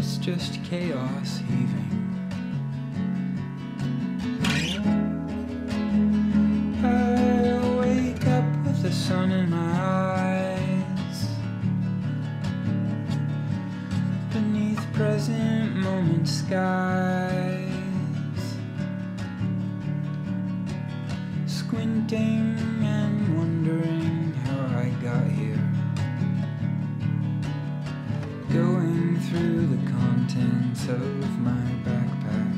It's just chaos heaving. I wake up with the sun in my eyes. Beneath present moment skies. Squinting through the contents of my backpack.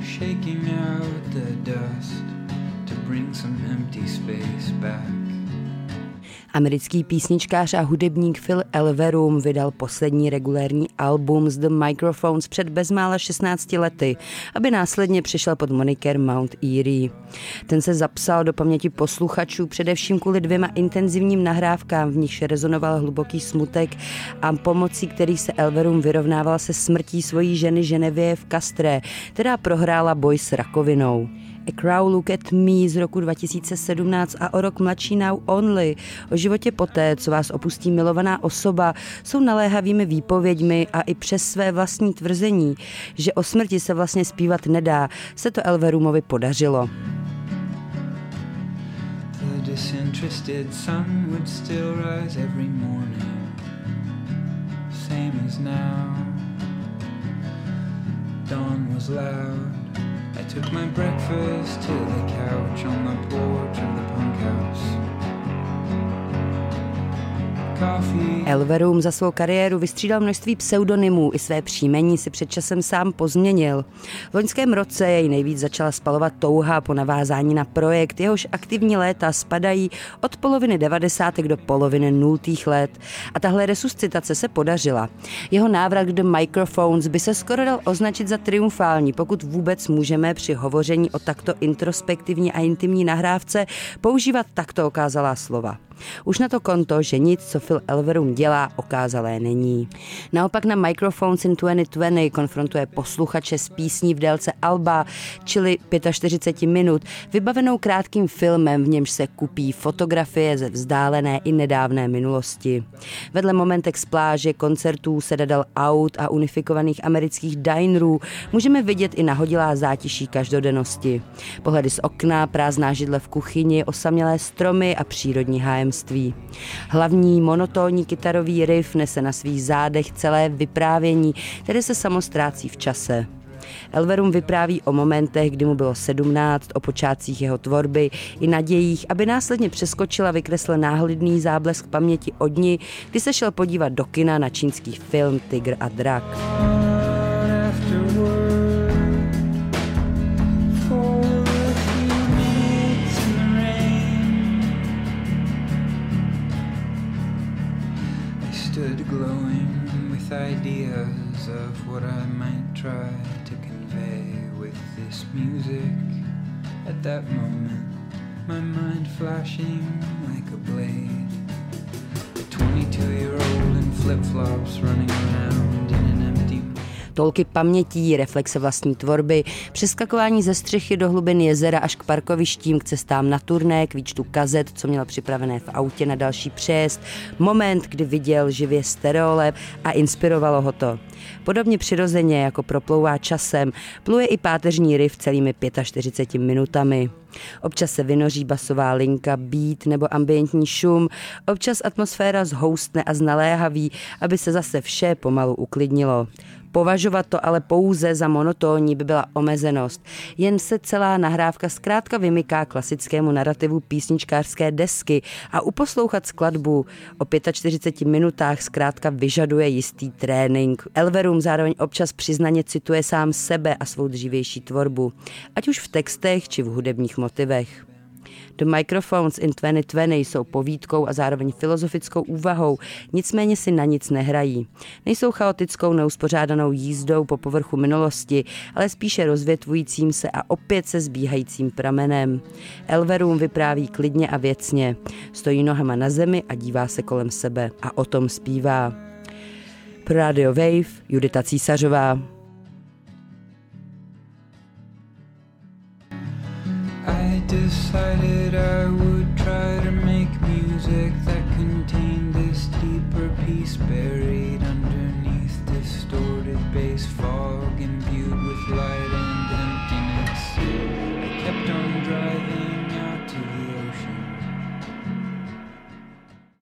Shaking out the dust to bring some empty space back. Americký písničkář a hudebník Phil Elverum vydal poslední regulérní album z The Microphones před bezmála 16 lety, aby následně přišel pod moniker Mount Erie. Ten se zapsal do paměti posluchačů především kvůli dvěma intenzivním nahrávkám, v nichž rezonoval hluboký smutek a pomocí kterých se Elverum vyrovnával se smrtí svojí ženy Ženevie v Castré, která prohrála boj s rakovinou. A Crow Look at Me z roku 2017 a o rok mladší Now Only o životě poté, co vás opustí milovaná osoba, jsou naléhavými výpověďmi a i přes své vlastní tvrzení, že o smrti se vlastně zpívat nedá, se to Elverumovi podařilo. Disinterested sun would still rise every morning, same as now. Dawn was loud. Took my breakfast to the couch on the porch of the punk house. Elverum za svou kariéru vystřídal množství pseudonymů, i své příjmení si před časem sám pozměnil. V loňském roce jej nejvíc začala spalovat touha po navázání na projekt, jehož aktivní léta spadají od poloviny 90. do poloviny 0. let. A tahle resuscitace se podařila. Jeho návrat do Microphones by se skoro dal označit za triumfální, pokud vůbec můžeme při hovoření o takto introspektivní a intimní nahrávce používat takto okázalá slova. Už na to konto, že nic, co Phil Elverum dělá, okázalé není. Naopak na Microphones in 2020 konfrontuje posluchače s písní v délce Alba, čili 45 minut, vybavenou krátkým filmem, v němž se kupí fotografie ze vzdálené i nedávné minulosti. Vedle momentek z pláže, koncertů, sedadel aut a unifikovaných amerických dinerů můžeme vidět i nahodilá zátiší každodennosti. Pohledy z okna, prázdná židle v kuchyni, osamělé stromy a přírodní hájem tajemství. Hlavní monotónní kytarový riff nese na svých zádech celé vyprávění, které se samostrácí v čase. Elverum vypráví o momentech, kdy mu bylo 17, o počátcích jeho tvorby i nadějích, aby následně přeskočila vykresl náhlidný záblesk paměti od dní, kdy se šel podívat do kina na čínský film Tigr a drak. Ideas of what I might try to convey with this music. At that moment, my mind flashing like a blade. A 22 year old in flip flops running around Tolky pamětí, reflexe vlastní tvorby, přeskakování ze střechy do hlubin jezera až k parkovištím, k cestám na turné, k výčtu kazet, co měl připravené v autě na další přejezd, moment, kdy viděl živě stereolep a inspirovalo ho to. Podobně přirozeně, jako proplouvá časem, pluje i páteřní riff celými 45 minutami. Občas se vynoří basová linka, beat nebo ambientní šum, občas atmosféra zhoustne a znaléhaví, aby se zase vše pomalu uklidnilo. Považovat to ale pouze za monotónní by byla omezenost. Jen se celá nahrávka zkrátka vymyká klasickému narrativu písničkářské desky a uposlouchat skladbu o 45 minutách zkrátka vyžaduje jistý trénink. Elverum zároveň občas přiznaně cituje sám sebe a svou dřívější tvorbu, ať už v textech či v hudebních motivech. The Microphones in 2020 jsou povídkou a zároveň filozofickou úvahou, nicméně si na nic nehrají. Nejsou chaotickou neuspořádanou jízdou po povrchu minulosti, ale spíše rozvětvujícím se a opět se zbíhajícím pramenem. Elverum vypráví klidně a věcně. Stojí nohama na zemi a dívá se kolem sebe a o tom zpívá. Pro Radio Wave Judita Císařová. Decided I would try to make music that contained this deeper peace.